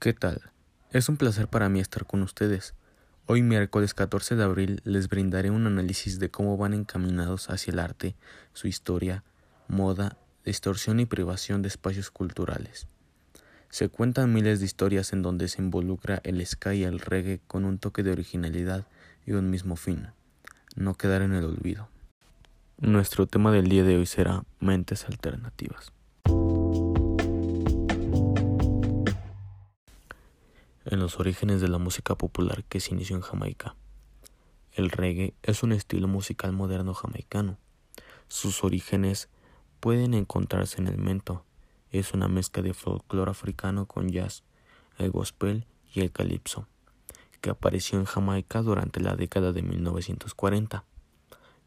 ¿Qué tal? Es un placer para mí estar con ustedes. Hoy miércoles 14 de abril les brindaré un análisis de cómo van encaminados hacia el arte, su historia, moda, distorsión y privación de espacios culturales. Se cuentan miles de historias en donde se involucra el ska y el reggae con un toque de originalidad y un mismo fin, no quedar en el olvido. Nuestro tema del día de hoy será mentes alternativas. En los orígenes de la música popular que se inició en Jamaica. El reggae es un estilo musical moderno jamaicano. Sus orígenes pueden encontrarse en el mento. Es una mezcla de folclore africano con jazz, el gospel y el calipso, que apareció en Jamaica durante la década de 1940.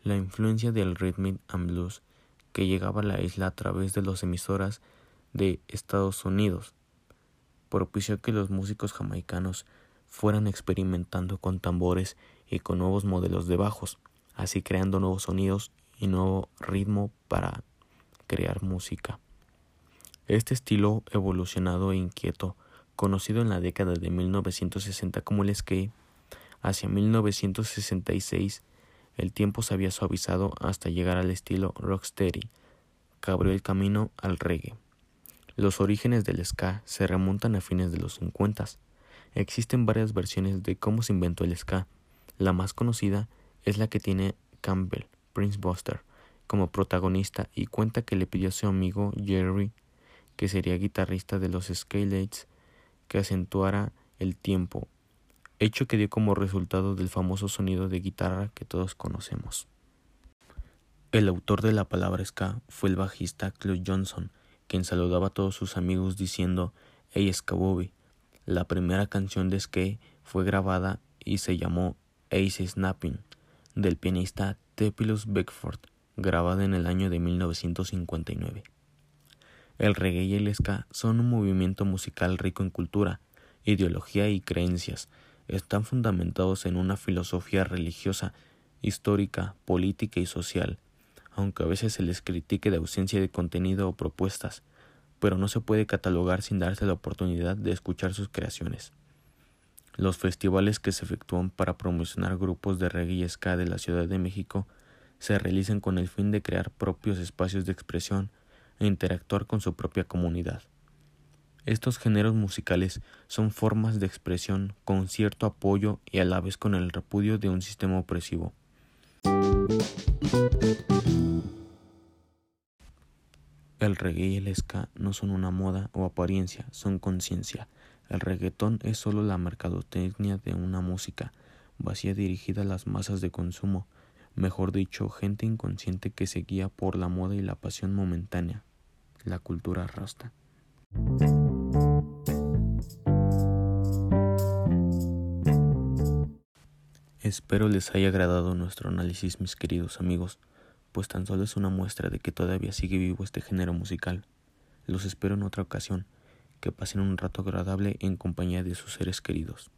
La influencia del rhythm and blues que llegaba a la isla a través de las emisoras de Estados Unidos propició que los músicos jamaicanos fueran experimentando con tambores y con nuevos modelos de bajos, así creando nuevos sonidos y nuevo ritmo para crear música. Este estilo evolucionado e inquieto, conocido en la década de 1960 como el skate, hacia 1966 el tiempo se había suavizado hasta llegar al estilo rocksteady, que abrió el camino al reggae. Los orígenes del ska se remontan a fines de los 50. Existen varias versiones de cómo se inventó el ska. La más conocida es la que tiene Campbell, Prince Buster, como protagonista y cuenta que le pidió a su amigo Jerry, que sería guitarrista de los Skylades, que acentuara el tiempo, hecho que dio como resultado del famoso sonido de guitarra que todos conocemos. El autor de la palabra ska fue el bajista Claude Johnson, quien saludaba a todos sus amigos diciendo Hey Skabobi. La primera canción de Skate fue grabada y se llamó Ace Snapping, del pianista Tepilus Beckford, grabada en el año de 1959. El reggae y el ska son un movimiento musical rico en cultura, ideología y creencias. Están fundamentados en una filosofía religiosa, histórica, política y social aunque a veces se les critique de ausencia de contenido o propuestas, pero no se puede catalogar sin darse la oportunidad de escuchar sus creaciones. Los festivales que se efectúan para promocionar grupos de reggae y ska de la Ciudad de México se realizan con el fin de crear propios espacios de expresión e interactuar con su propia comunidad. Estos géneros musicales son formas de expresión con cierto apoyo y a la vez con el repudio de un sistema opresivo. El reggae y el ska no son una moda o apariencia, son conciencia. El reggaetón es solo la mercadotecnia de una música vacía dirigida a las masas de consumo, mejor dicho, gente inconsciente que se guía por la moda y la pasión momentánea, la cultura rasta. Espero les haya agradado nuestro análisis, mis queridos amigos pues tan solo es una muestra de que todavía sigue vivo este género musical. Los espero en otra ocasión, que pasen un rato agradable en compañía de sus seres queridos.